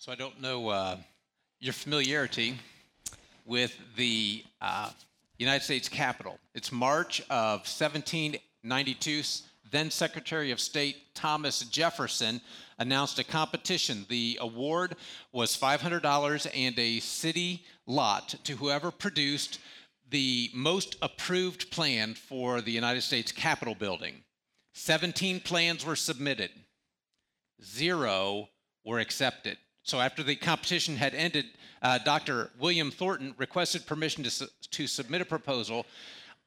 So I don't know uh, your familiarity with the uh, United States Capitol. It's March of 1792. Then Secretary of State Thomas Jefferson announced a competition. The award was $500 and a city lot to whoever produced the most approved plan for the United States Capitol building. 17 plans were submitted, zero were accepted. So after the competition had ended, uh, Dr. William Thornton requested permission to, su- to submit a proposal.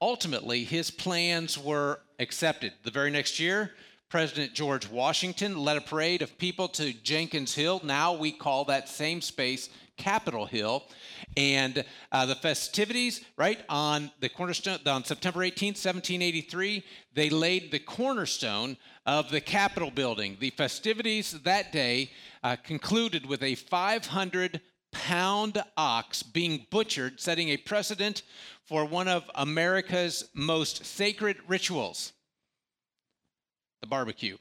Ultimately, his plans were accepted. The very next year, President George Washington led a parade of people to Jenkins Hill. Now we call that same space Capitol Hill. And uh, the festivities, right, on the cornerstone, on September 18, 1783, they laid the cornerstone of the Capitol building. The festivities that day uh, concluded with a 500 pound ox being butchered, setting a precedent for one of America's most sacred rituals the barbecue.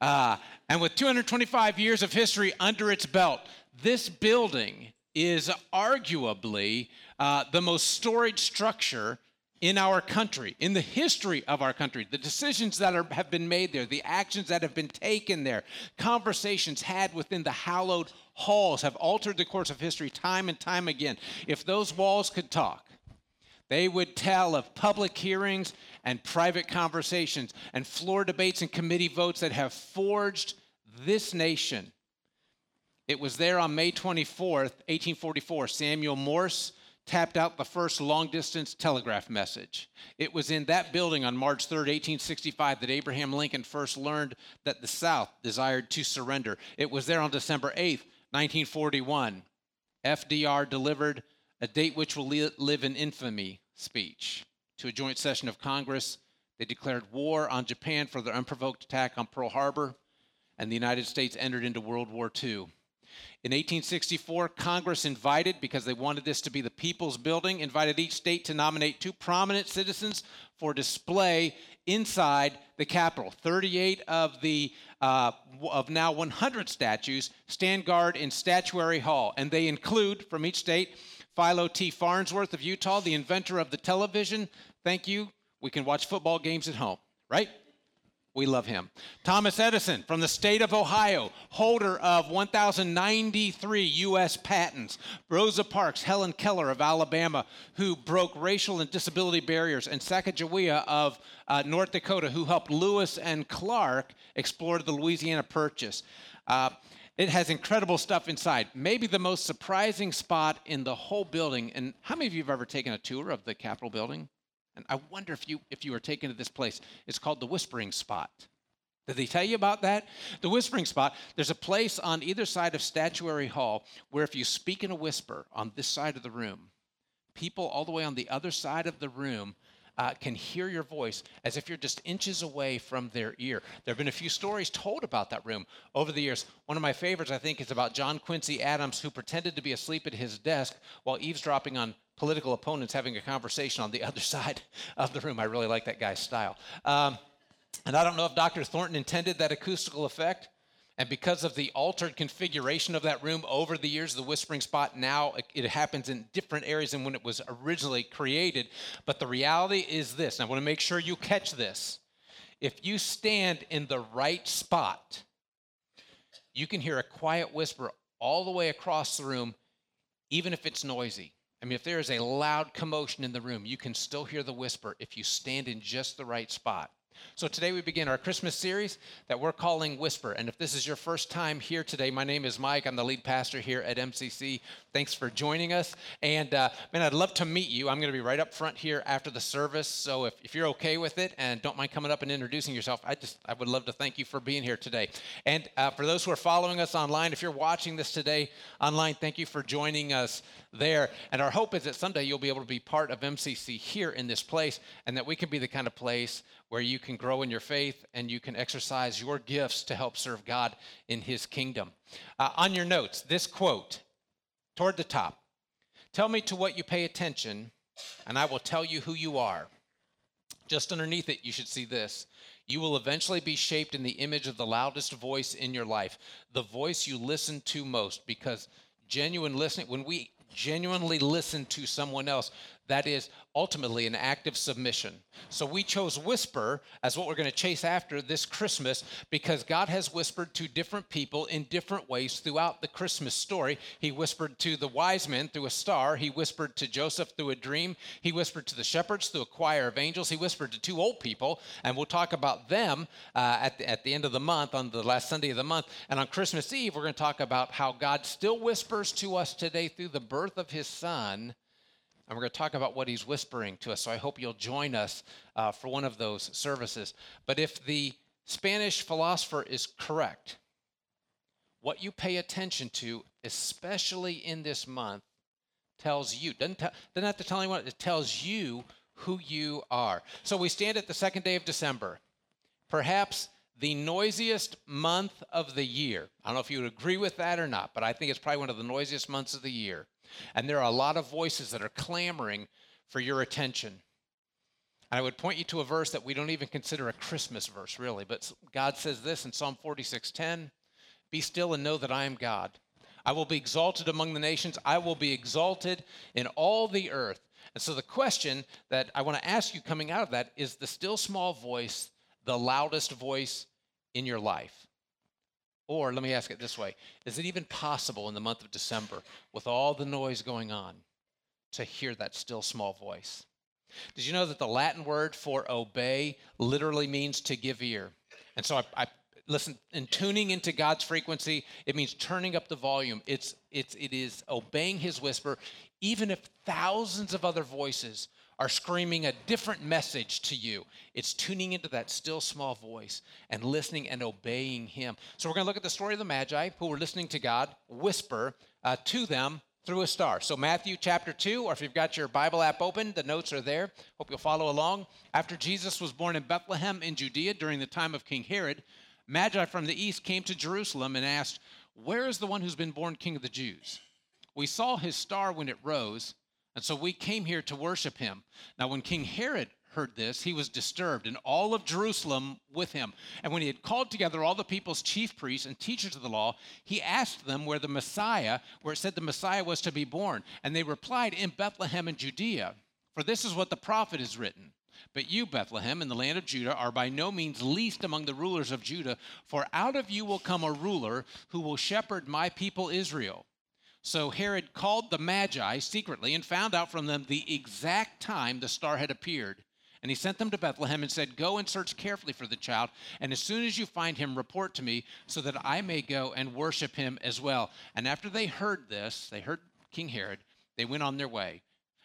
Uh, and with 225 years of history under its belt, this building is arguably uh, the most storied structure in our country, in the history of our country, the decisions that are, have been made there, the actions that have been taken there, conversations had within the hallowed halls have altered the course of history time and time again. If those walls could talk, they would tell of public hearings and private conversations and floor debates and committee votes that have forged this nation. It was there on May 24th, 1844, Samuel Morse tapped out the first long distance telegraph message. It was in that building on March 3, 1865, that Abraham Lincoln first learned that the South desired to surrender. It was there on December 8, 1941. FDR delivered a date which will live in infamy speech to a joint session of Congress. They declared war on Japan for their unprovoked attack on Pearl Harbor, and the United States entered into World War II. In 1864, Congress invited, because they wanted this to be the people's building, invited each state to nominate two prominent citizens for display inside the Capitol. 38 of the uh, of now 100 statues stand guard in Statuary Hall, and they include from each state Philo T. Farnsworth of Utah, the inventor of the television. Thank you. We can watch football games at home, right? We love him. Thomas Edison from the state of Ohio, holder of 1,093 U.S. patents. Rosa Parks, Helen Keller of Alabama, who broke racial and disability barriers. And Sacagawea of uh, North Dakota, who helped Lewis and Clark explore the Louisiana Purchase. Uh, it has incredible stuff inside. Maybe the most surprising spot in the whole building. And how many of you have ever taken a tour of the Capitol building? And I wonder if you if you were taken to this place. It's called the Whispering Spot. Did they tell you about that? The Whispering Spot, there's a place on either side of Statuary Hall where if you speak in a whisper on this side of the room, people all the way on the other side of the room uh, can hear your voice as if you're just inches away from their ear. There have been a few stories told about that room over the years. One of my favorites, I think, is about John Quincy Adams, who pretended to be asleep at his desk while eavesdropping on political opponents having a conversation on the other side of the room. I really like that guy's style. Um, and I don't know if Dr. Thornton intended that acoustical effect. And because of the altered configuration of that room over the years, the whispering spot now it happens in different areas than when it was originally created. But the reality is this, I want to make sure you catch this. If you stand in the right spot, you can hear a quiet whisper all the way across the room, even if it's noisy. I mean, if there is a loud commotion in the room, you can still hear the whisper if you stand in just the right spot. So today we begin our Christmas series that we're calling Whisper. And if this is your first time here today, my name is Mike. I'm the lead pastor here at MCC. Thanks for joining us. And uh, man, I'd love to meet you. I'm going to be right up front here after the service. So if, if you're okay with it and don't mind coming up and introducing yourself, I just I would love to thank you for being here today. And uh, for those who are following us online, if you're watching this today online, thank you for joining us there. And our hope is that someday you'll be able to be part of MCC here in this place and that we can be the kind of place where you can grow in your faith and you can exercise your gifts to help serve God in His kingdom. Uh, on your notes, this quote toward the top Tell me to what you pay attention, and I will tell you who you are. Just underneath it, you should see this You will eventually be shaped in the image of the loudest voice in your life, the voice you listen to most, because genuine listening, when we genuinely listen to someone else, that is ultimately an act of submission. So we chose whisper as what we're going to chase after this Christmas because God has whispered to different people in different ways throughout the Christmas story. He whispered to the wise men through a star, he whispered to Joseph through a dream, he whispered to the shepherds through a choir of angels, he whispered to two old people, and we'll talk about them uh, at, the, at the end of the month, on the last Sunday of the month. And on Christmas Eve, we're going to talk about how God still whispers to us today through the birth of his son and we're going to talk about what he's whispering to us. So I hope you'll join us uh, for one of those services. But if the Spanish philosopher is correct, what you pay attention to, especially in this month, tells you, doesn't, tell, doesn't have to tell anyone, it tells you who you are. So we stand at the second day of December, perhaps the noisiest month of the year. I don't know if you would agree with that or not, but I think it's probably one of the noisiest months of the year. And there are a lot of voices that are clamoring for your attention. And I would point you to a verse that we don't even consider a Christmas verse, really. But God says this in Psalm 46:10 Be still and know that I am God. I will be exalted among the nations, I will be exalted in all the earth. And so the question that I want to ask you coming out of that is the still small voice the loudest voice in your life? Or let me ask it this way Is it even possible in the month of December, with all the noise going on, to hear that still small voice? Did you know that the Latin word for obey literally means to give ear? And so I, I listen in tuning into God's frequency, it means turning up the volume. It's it's it is obeying his whisper, even if thousands of other voices are screaming a different message to you. It's tuning into that still small voice and listening and obeying Him. So, we're going to look at the story of the Magi who were listening to God whisper uh, to them through a star. So, Matthew chapter 2, or if you've got your Bible app open, the notes are there. Hope you'll follow along. After Jesus was born in Bethlehem in Judea during the time of King Herod, Magi from the east came to Jerusalem and asked, Where is the one who's been born king of the Jews? We saw his star when it rose and so we came here to worship him. Now, when King Herod heard this, he was disturbed, and all of Jerusalem with him. And when he had called together all the people's chief priests and teachers of the law, he asked them where the Messiah, where it said the Messiah was to be born. And they replied, In Bethlehem in Judea. For this is what the prophet has written. But you, Bethlehem, in the land of Judah, are by no means least among the rulers of Judah, for out of you will come a ruler who will shepherd my people Israel. So Herod called the Magi secretly and found out from them the exact time the star had appeared. And he sent them to Bethlehem and said, Go and search carefully for the child, and as soon as you find him, report to me, so that I may go and worship him as well. And after they heard this, they heard King Herod, they went on their way.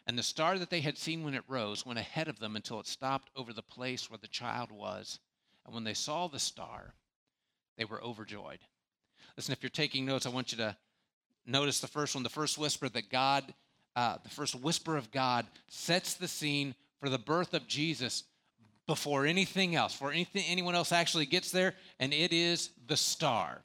And the star that they had seen when it rose went ahead of them until it stopped over the place where the child was. And when they saw the star, they were overjoyed. Listen, if you're taking notes, I want you to Notice the first one, the first whisper that God, uh, the first whisper of God sets the scene for the birth of Jesus before anything else, before anything anyone else actually gets there, and it is the star.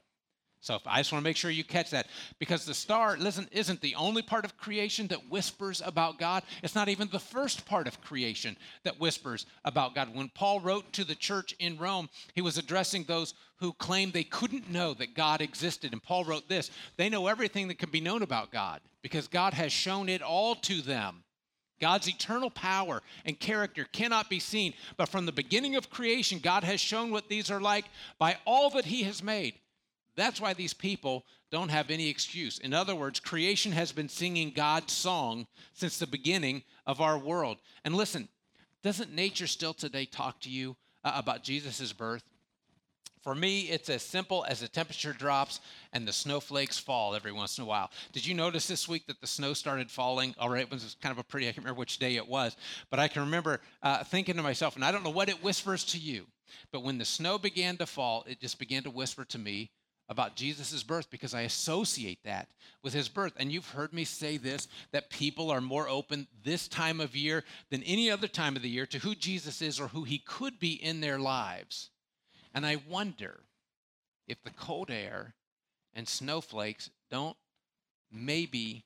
So I just want to make sure you catch that because the star listen, isn't the only part of creation that whispers about God. It's not even the first part of creation that whispers about God. When Paul wrote to the church in Rome, he was addressing those who claimed they couldn't know that God existed. And Paul wrote this They know everything that can be known about God because God has shown it all to them. God's eternal power and character cannot be seen, but from the beginning of creation, God has shown what these are like by all that He has made. That's why these people don't have any excuse. In other words, creation has been singing God's song since the beginning of our world. And listen, doesn't nature still today talk to you uh, about Jesus' birth? For me, it's as simple as the temperature drops and the snowflakes fall every once in a while. Did you notice this week that the snow started falling? All right, it was kind of a pretty, I can't remember which day it was, but I can remember uh, thinking to myself, and I don't know what it whispers to you, but when the snow began to fall, it just began to whisper to me about Jesus' birth because I associate that with his birth. And you've heard me say this that people are more open this time of year than any other time of the year to who Jesus is or who he could be in their lives. And I wonder if the cold air and snowflakes don't maybe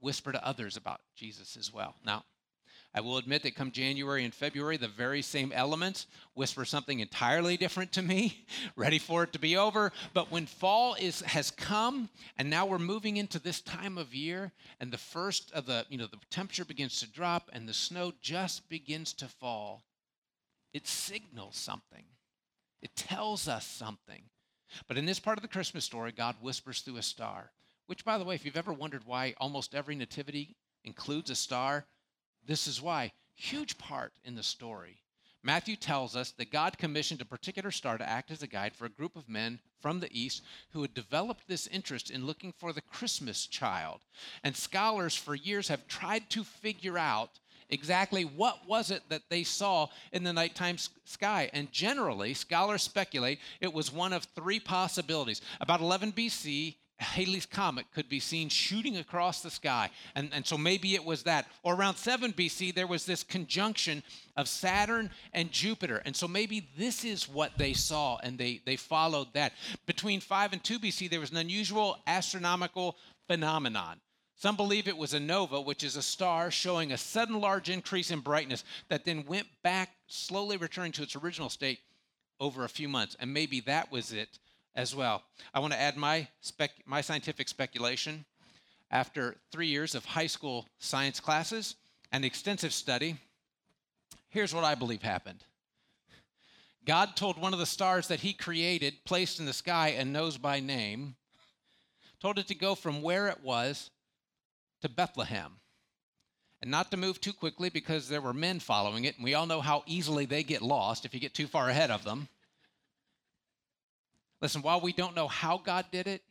whisper to others about Jesus as well. Now, I will admit that come January and February, the very same elements whisper something entirely different to me, ready for it to be over. But when fall is has come, and now we're moving into this time of year, and the first of the, you know, the temperature begins to drop and the snow just begins to fall, it signals something. It tells us something. But in this part of the Christmas story, God whispers through a star, which, by the way, if you've ever wondered why almost every nativity includes a star, this is why, huge part in the story. Matthew tells us that God commissioned a particular star to act as a guide for a group of men from the East who had developed this interest in looking for the Christmas child. And scholars for years have tried to figure out exactly what was it that they saw in the nighttime sky and generally scholars speculate it was one of three possibilities about 11 bc Halley's Comet could be seen shooting across the sky. And, and so maybe it was that. Or around 7 BC, there was this conjunction of Saturn and Jupiter. And so maybe this is what they saw and they, they followed that. Between 5 and 2 BC, there was an unusual astronomical phenomenon. Some believe it was a nova, which is a star showing a sudden large increase in brightness that then went back, slowly returning to its original state over a few months. And maybe that was it as well. I want to add my, spec- my scientific speculation. After three years of high school science classes and extensive study, here's what I believe happened. God told one of the stars that he created, placed in the sky and knows by name, told it to go from where it was to Bethlehem. And not to move too quickly because there were men following it, and we all know how easily they get lost if you get too far ahead of them. Listen, while we don't know how God did it,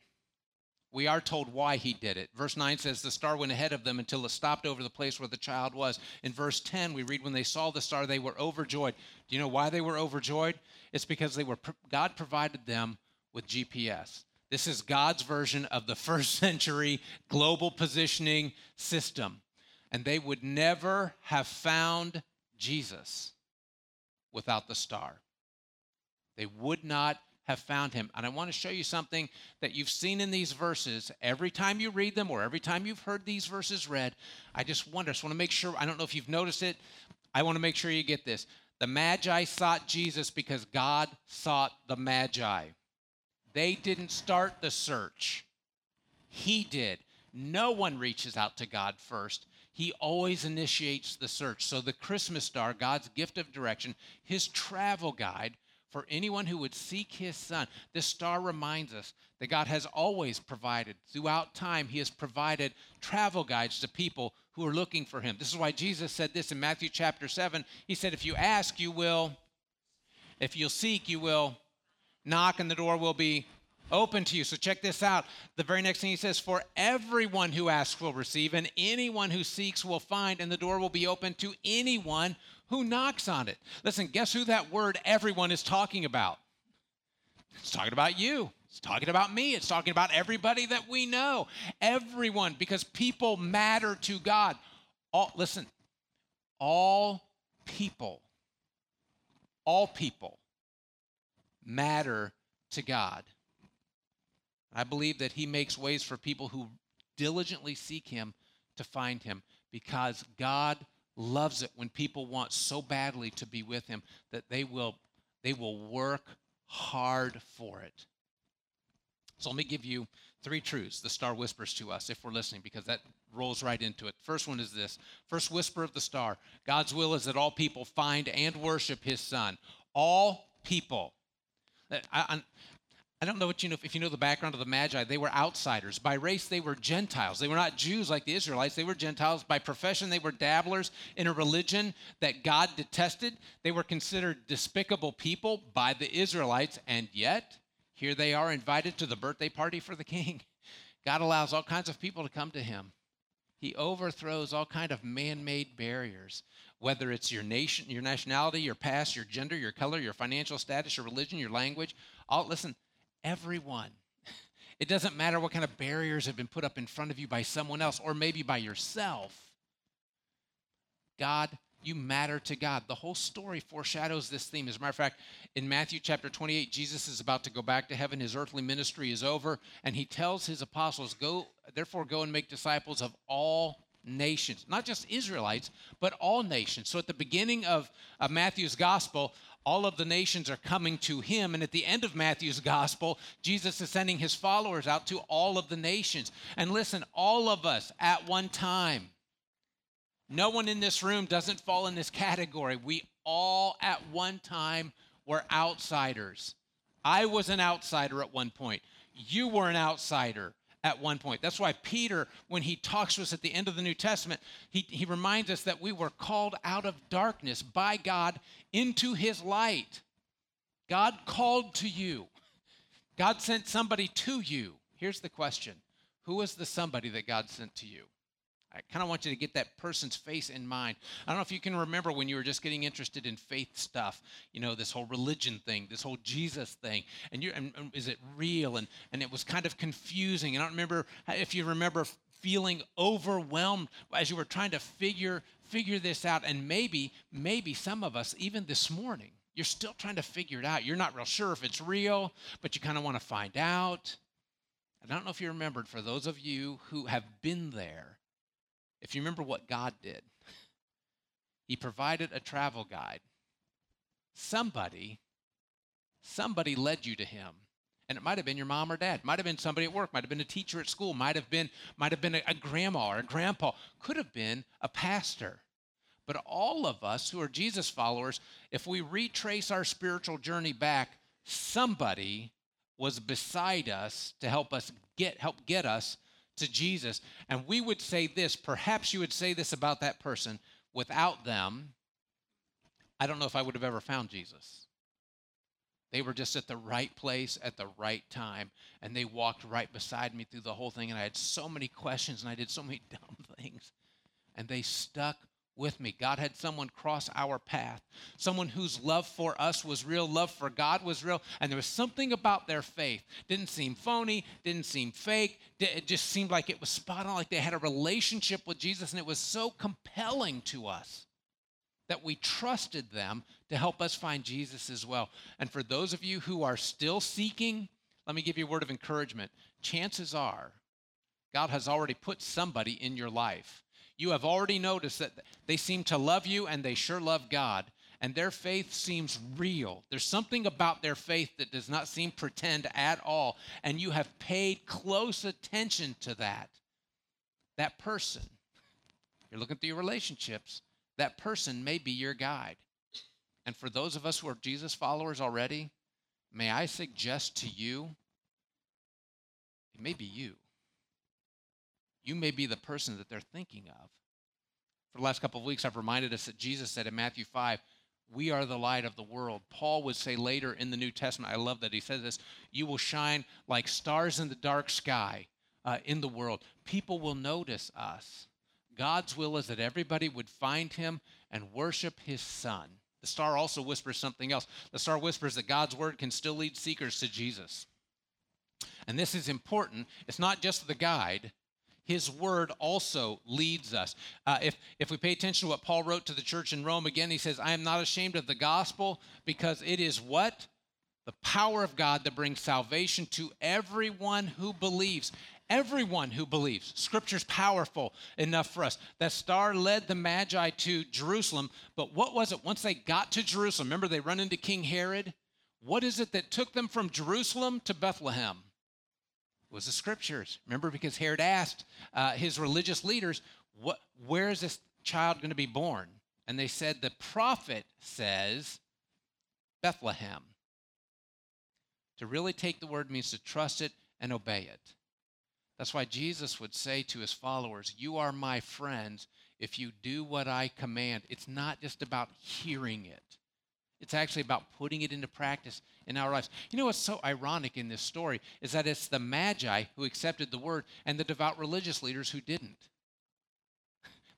we are told why he did it. Verse 9 says, The star went ahead of them until it stopped over the place where the child was. In verse 10, we read, When they saw the star, they were overjoyed. Do you know why they were overjoyed? It's because they were God provided them with GPS. This is God's version of the first century global positioning system. And they would never have found Jesus without the star. They would not have found him. And I want to show you something that you've seen in these verses. Every time you read them or every time you've heard these verses read, I just wonder, I just want to make sure, I don't know if you've noticed it. I want to make sure you get this. The Magi sought Jesus because God sought the Magi. They didn't start the search, He did. No one reaches out to God first. He always initiates the search. So, the Christmas star, God's gift of direction, his travel guide, for anyone who would seek his son. This star reminds us that God has always provided, throughout time, he has provided travel guides to people who are looking for him. This is why Jesus said this in Matthew chapter 7. He said, If you ask, you will. If you'll seek, you will knock, and the door will be open to you. So check this out. The very next thing he says, For everyone who asks will receive, and anyone who seeks will find, and the door will be open to anyone who knocks on it. Listen, guess who that word everyone is talking about? It's talking about you. It's talking about me. It's talking about everybody that we know. Everyone, because people matter to God. All, listen, all people, all people matter to God. I believe that He makes ways for people who diligently seek Him to find Him because God loves it when people want so badly to be with him that they will they will work hard for it. So let me give you three truths the star whispers to us if we're listening because that rolls right into it. First one is this. First whisper of the star god's will is that all people find and worship his son. All people. I, I don't know what you know if you know the background of the Magi. They were outsiders. By race, they were Gentiles. They were not Jews like the Israelites. They were Gentiles. By profession, they were dabblers in a religion that God detested. They were considered despicable people by the Israelites. And yet, here they are invited to the birthday party for the king. God allows all kinds of people to come to him. He overthrows all kind of man-made barriers, whether it's your nation, your nationality, your past, your gender, your color, your financial status, your religion, your language. All listen, everyone. It doesn't matter what kind of barriers have been put up in front of you by someone else or maybe by yourself. God, you matter to God. The whole story foreshadows this theme. As a matter of fact, in Matthew chapter 28, Jesus is about to go back to heaven. His earthly ministry is over, and he tells his apostles, Go, therefore, go and make disciples of all nations, not just Israelites, but all nations. So at the beginning of, of Matthew's gospel, all of the nations are coming to him. And at the end of Matthew's gospel, Jesus is sending his followers out to all of the nations. And listen, all of us at one time, no one in this room doesn't fall in this category. We all at one time were outsiders. I was an outsider at one point. You were an outsider at one point. That's why Peter, when he talks to us at the end of the New Testament, he, he reminds us that we were called out of darkness by God into his light. God called to you, God sent somebody to you. Here's the question Who was the somebody that God sent to you? I kind of want you to get that person's face in mind. I don't know if you can remember when you were just getting interested in faith stuff, you know, this whole religion thing, this whole Jesus thing, and you and, and is it real? And and it was kind of confusing. And I don't remember uh, if you remember feeling overwhelmed as you were trying to figure figure this out. And maybe maybe some of us even this morning, you're still trying to figure it out. You're not real sure if it's real, but you kind of want to find out. I don't know if you remembered for those of you who have been there if you remember what God did, He provided a travel guide. Somebody, somebody led you to Him. And it might have been your mom or dad, might have been somebody at work, might have been a teacher at school, might have been, might have been a, a grandma or a grandpa, could have been a pastor. But all of us who are Jesus followers, if we retrace our spiritual journey back, somebody was beside us to help us get help get us to Jesus. And we would say this, perhaps you would say this about that person without them, I don't know if I would have ever found Jesus. They were just at the right place at the right time, and they walked right beside me through the whole thing. And I had so many questions, and I did so many dumb things, and they stuck with me. God had someone cross our path, someone whose love for us was real, love for God was real, and there was something about their faith. Didn't seem phony, didn't seem fake. It just seemed like it was spot on, like they had a relationship with Jesus, and it was so compelling to us that we trusted them to help us find Jesus as well. And for those of you who are still seeking, let me give you a word of encouragement. Chances are, God has already put somebody in your life you have already noticed that they seem to love you and they sure love God, and their faith seems real. There's something about their faith that does not seem pretend at all, and you have paid close attention to that. That person, you're looking through your relationships, that person may be your guide. And for those of us who are Jesus followers already, may I suggest to you, it may be you you may be the person that they're thinking of. For the last couple of weeks, I've reminded us that Jesus said in Matthew 5, we are the light of the world. Paul would say later in the New Testament, I love that he says this, you will shine like stars in the dark sky uh, in the world. People will notice us. God's will is that everybody would find him and worship his son. The star also whispers something else. The star whispers that God's word can still lead seekers to Jesus. And this is important. It's not just the guide, his word also leads us. Uh, if, if we pay attention to what Paul wrote to the church in Rome, again, he says, I am not ashamed of the gospel because it is what? The power of God that brings salvation to everyone who believes. Everyone who believes. Scripture's powerful enough for us. That star led the Magi to Jerusalem, but what was it once they got to Jerusalem? Remember, they run into King Herod? What is it that took them from Jerusalem to Bethlehem? Was the scriptures. Remember, because Herod asked uh, his religious leaders, what, where is this child going to be born? And they said, the prophet says Bethlehem. To really take the word means to trust it and obey it. That's why Jesus would say to his followers, You are my friends if you do what I command. It's not just about hearing it, it's actually about putting it into practice in our lives. You know what's so ironic in this story is that it's the Magi who accepted the word and the devout religious leaders who didn't.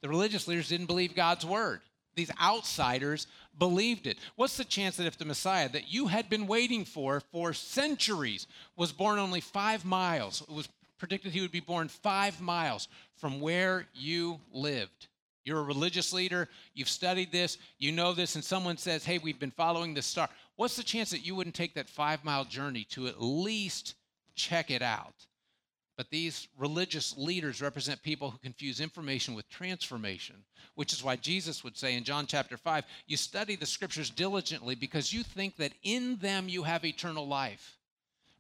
The religious leaders didn't believe God's word. These outsiders believed it. What's the chance that if the Messiah that you had been waiting for for centuries was born only five miles, it was predicted he would be born five miles from where you lived? You're a religious leader, you've studied this, you know this, and someone says, Hey, we've been following this star. What's the chance that you wouldn't take that five mile journey to at least check it out? But these religious leaders represent people who confuse information with transformation, which is why Jesus would say in John chapter 5 you study the scriptures diligently because you think that in them you have eternal life.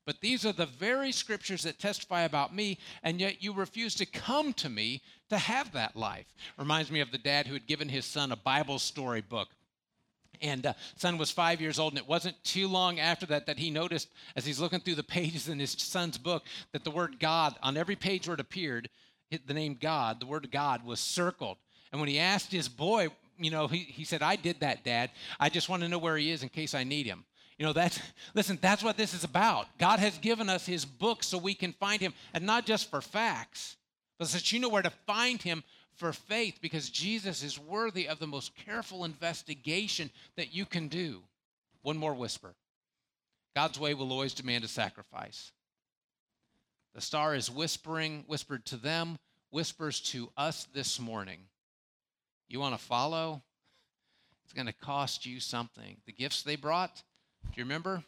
But these are the very scriptures that testify about me, and yet you refuse to come to me to have that life. Reminds me of the dad who had given his son a Bible story book. And uh, son was five years old and it wasn't too long after that that he noticed as he's looking through the pages in his son's book that the word god on every page where it appeared the name god the word god was circled. And when he asked his boy you know he, he said i did that dad. I just want to know where he is in case i need him. You know that's listen that's what this is about. God has given us his book so we can find him and not just for facts but so that you know where to find him for faith because Jesus is worthy of the most careful investigation that you can do. One more whisper God's way will always demand a sacrifice. The star is whispering, whispered to them, whispers to us this morning. You want to follow? It's going to cost you something. The gifts they brought, do you remember?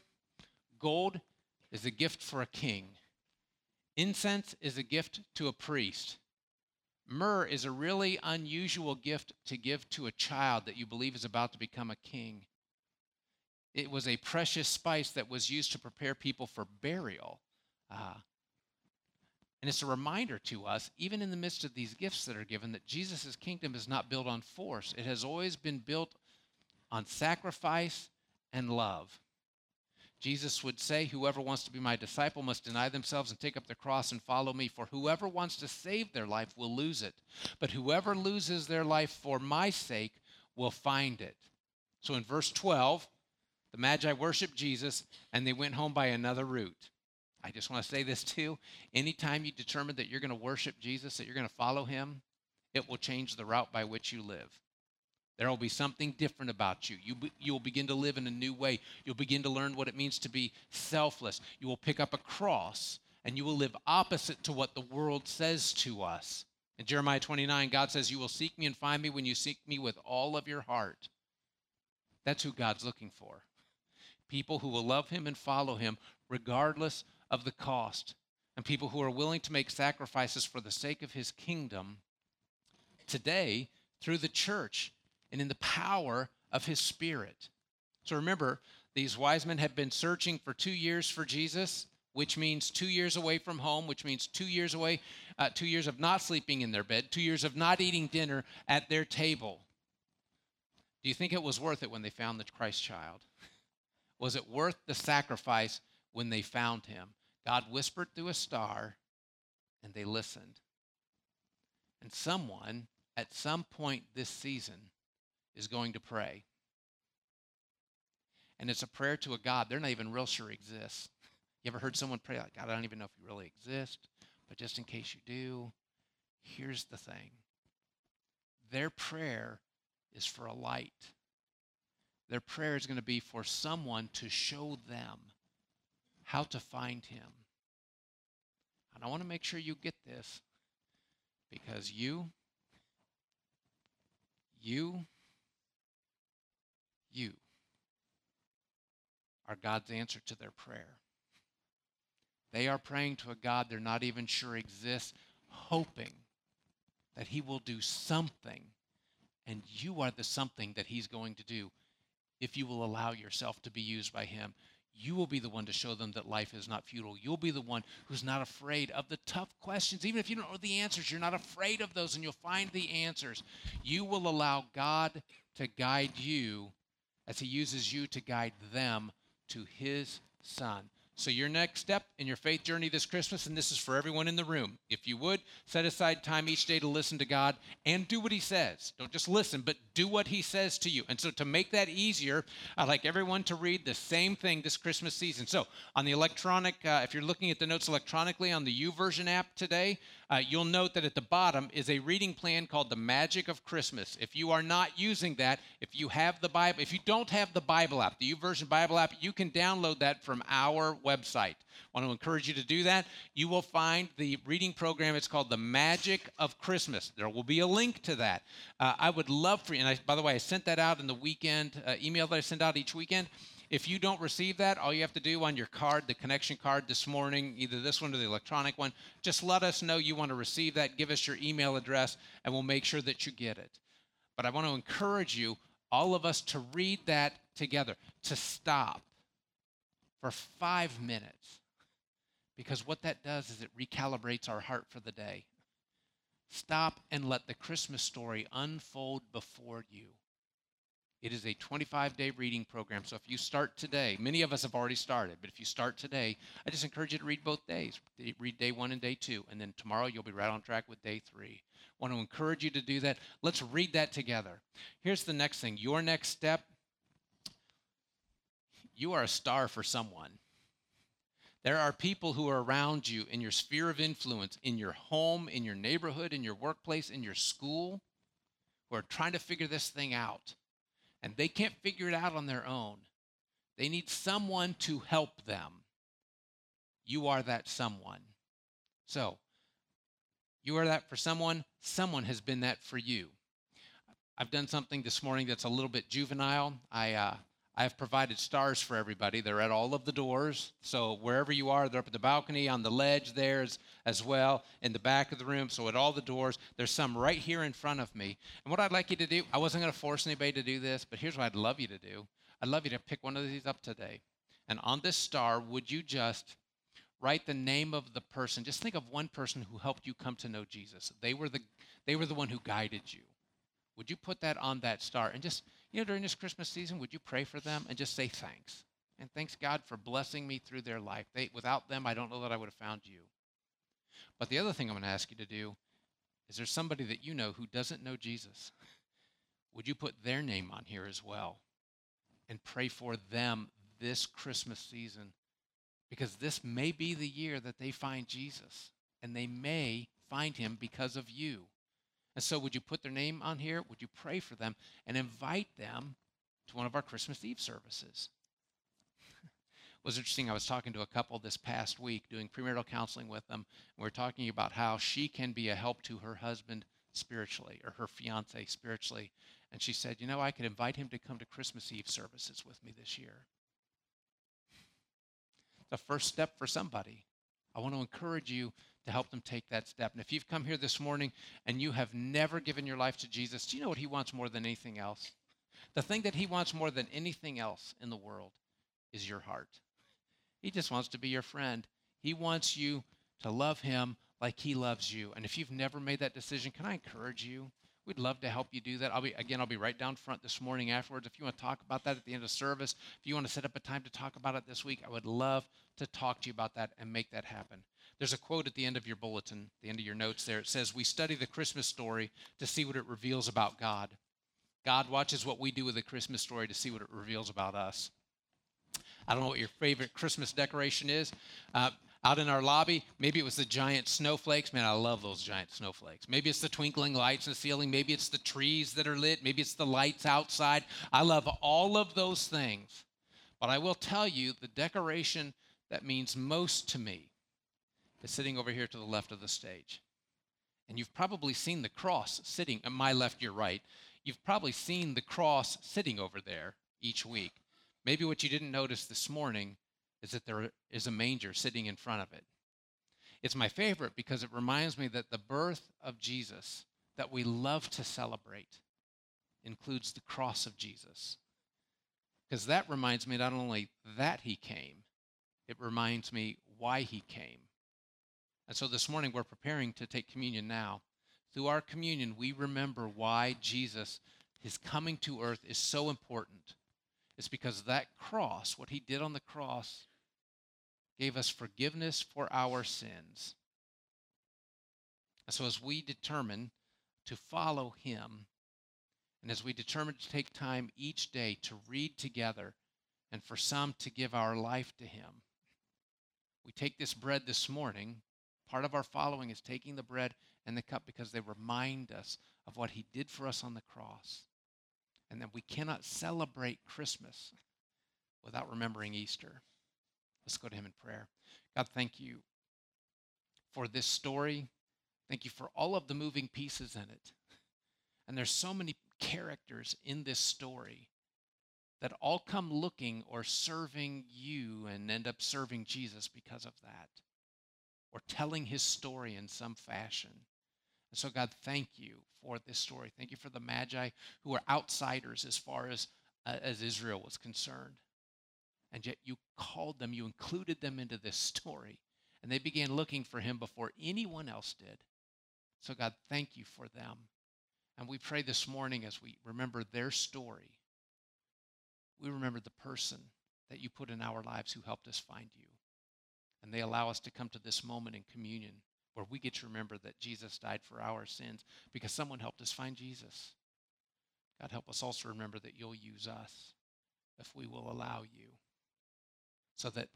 Gold is a gift for a king. Incense is a gift to a priest. Myrrh is a really unusual gift to give to a child that you believe is about to become a king. It was a precious spice that was used to prepare people for burial. Uh, and it's a reminder to us, even in the midst of these gifts that are given, that Jesus' kingdom is not built on force. It has always been built on sacrifice and love. Jesus would say, Whoever wants to be my disciple must deny themselves and take up their cross and follow me. For whoever wants to save their life will lose it. But whoever loses their life for my sake will find it. So in verse 12, the Magi worshiped Jesus and they went home by another route. I just want to say this too. Anytime you determine that you're going to worship Jesus, that you're going to follow him, it will change the route by which you live. There will be something different about you. You, you will begin to live in a new way. You'll begin to learn what it means to be selfless. You will pick up a cross and you will live opposite to what the world says to us. In Jeremiah 29, God says, You will seek me and find me when you seek me with all of your heart. That's who God's looking for. People who will love him and follow him regardless of the cost. And people who are willing to make sacrifices for the sake of his kingdom today through the church and in the power of his spirit. So remember, these wise men have been searching for two years for Jesus, which means two years away from home, which means two years away, uh, two years of not sleeping in their bed, two years of not eating dinner at their table. Do you think it was worth it when they found the Christ child? Was it worth the sacrifice when they found him? God whispered through a star, and they listened. And someone at some point this season is going to pray. And it's a prayer to a God they're not even real sure exists. You ever heard someone pray like, God, I don't even know if you really exist, but just in case you do, here's the thing. Their prayer is for a light. Their prayer is going to be for someone to show them how to find him. And I want to make sure you get this because you, you, you are God's answer to their prayer. They are praying to a God they're not even sure exists, hoping that He will do something, and you are the something that He's going to do if you will allow yourself to be used by Him. You will be the one to show them that life is not futile. You'll be the one who's not afraid of the tough questions. Even if you don't know the answers, you're not afraid of those and you'll find the answers. You will allow God to guide you as He uses you to guide them to His Son. So, your next step in your faith journey this Christmas, and this is for everyone in the room, if you would, set aside time each day to listen to God and do what He says. Don't just listen, but do what He says to you. And so, to make that easier, I'd like everyone to read the same thing this Christmas season. So, on the electronic, uh, if you're looking at the notes electronically on the YouVersion app today, uh, you'll note that at the bottom is a reading plan called The Magic of Christmas. If you are not using that, if you have the Bible, if you don't have the Bible app, the YouVersion Bible app, you can download that from our website. I want to encourage you to do that. You will find the reading program. It's called The Magic of Christmas. There will be a link to that. Uh, I would love for you, and I, by the way, I sent that out in the weekend uh, email that I send out each weekend. If you don't receive that, all you have to do on your card, the connection card this morning, either this one or the electronic one, just let us know you want to receive that. Give us your email address, and we'll make sure that you get it. But I want to encourage you, all of us, to read that together, to stop for five minutes. Because what that does is it recalibrates our heart for the day. Stop and let the Christmas story unfold before you. It is a 25 day reading program. So if you start today, many of us have already started, but if you start today, I just encourage you to read both days. Read day one and day two. And then tomorrow you'll be right on track with day three. I want to encourage you to do that. Let's read that together. Here's the next thing your next step you are a star for someone. There are people who are around you in your sphere of influence, in your home, in your neighborhood, in your workplace, in your school, who are trying to figure this thing out and they can't figure it out on their own. They need someone to help them. You are that someone. So, you are that for someone, someone has been that for you. I've done something this morning that's a little bit juvenile. I, uh, I have provided stars for everybody. They're at all of the doors. So wherever you are, they're up at the balcony, on the ledge there as, as well, in the back of the room. So at all the doors, there's some right here in front of me. And what I'd like you to do, I wasn't going to force anybody to do this, but here's what I'd love you to do. I'd love you to pick one of these up today. And on this star, would you just write the name of the person? Just think of one person who helped you come to know Jesus. They were the, they were the one who guided you. Would you put that on that star and just you know, during this Christmas season, would you pray for them and just say thanks? And thanks God for blessing me through their life. They, without them, I don't know that I would have found you. But the other thing I'm going to ask you to do is there somebody that you know who doesn't know Jesus? Would you put their name on here as well and pray for them this Christmas season? Because this may be the year that they find Jesus, and they may find him because of you. And so, would you put their name on here? Would you pray for them and invite them to one of our Christmas Eve services? it was interesting. I was talking to a couple this past week doing premarital counseling with them. We are talking about how she can be a help to her husband spiritually or her fiance spiritually. And she said, You know, I could invite him to come to Christmas Eve services with me this year. The first step for somebody. I want to encourage you to help them take that step. And if you've come here this morning and you have never given your life to Jesus, do you know what He wants more than anything else? The thing that He wants more than anything else in the world is your heart. He just wants to be your friend. He wants you to love Him like He loves you. And if you've never made that decision, can I encourage you? We'd love to help you do that. I'll be again, I'll be right down front this morning afterwards. If you want to talk about that at the end of service, if you want to set up a time to talk about it this week, I would love to talk to you about that and make that happen. There's a quote at the end of your bulletin, the end of your notes there. It says, We study the Christmas story to see what it reveals about God. God watches what we do with the Christmas story to see what it reveals about us. I don't know what your favorite Christmas decoration is. Uh, out in our lobby, maybe it was the giant snowflakes. Man, I love those giant snowflakes. Maybe it's the twinkling lights in the ceiling. Maybe it's the trees that are lit. Maybe it's the lights outside. I love all of those things. But I will tell you the decoration that means most to me is sitting over here to the left of the stage. And you've probably seen the cross sitting at my left, your right. You've probably seen the cross sitting over there each week. Maybe what you didn't notice this morning is that there is a manger sitting in front of it. It's my favorite because it reminds me that the birth of Jesus that we love to celebrate includes the cross of Jesus. Because that reminds me not only that he came, it reminds me why he came. And so this morning we're preparing to take communion now. Through our communion, we remember why Jesus, his coming to earth, is so important. It's because that cross, what he did on the cross, gave us forgiveness for our sins. And so as we determine to follow him, and as we determine to take time each day to read together, and for some to give our life to him, we take this bread this morning Part of our following is taking the bread and the cup because they remind us of what he did for us on the cross. And that we cannot celebrate Christmas without remembering Easter. Let's go to him in prayer. God, thank you for this story. Thank you for all of the moving pieces in it. And there's so many characters in this story that all come looking or serving you and end up serving Jesus because of that, or telling his story in some fashion. And so, God, thank you for this story. Thank you for the Magi who are outsiders as far as, uh, as Israel was concerned. And yet you called them, you included them into this story. And they began looking for him before anyone else did. So, God, thank you for them. And we pray this morning as we remember their story, we remember the person that you put in our lives who helped us find you. And they allow us to come to this moment in communion where we get to remember that Jesus died for our sins because someone helped us find Jesus. God, help us also remember that you'll use us if we will allow you so that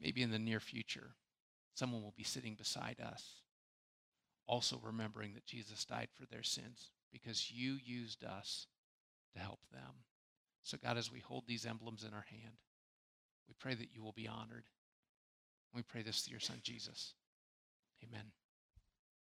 maybe in the near future, someone will be sitting beside us, also remembering that Jesus died for their sins because you used us to help them. So, God, as we hold these emblems in our hand, we pray that you will be honored. We pray this through your son, Jesus. Amen.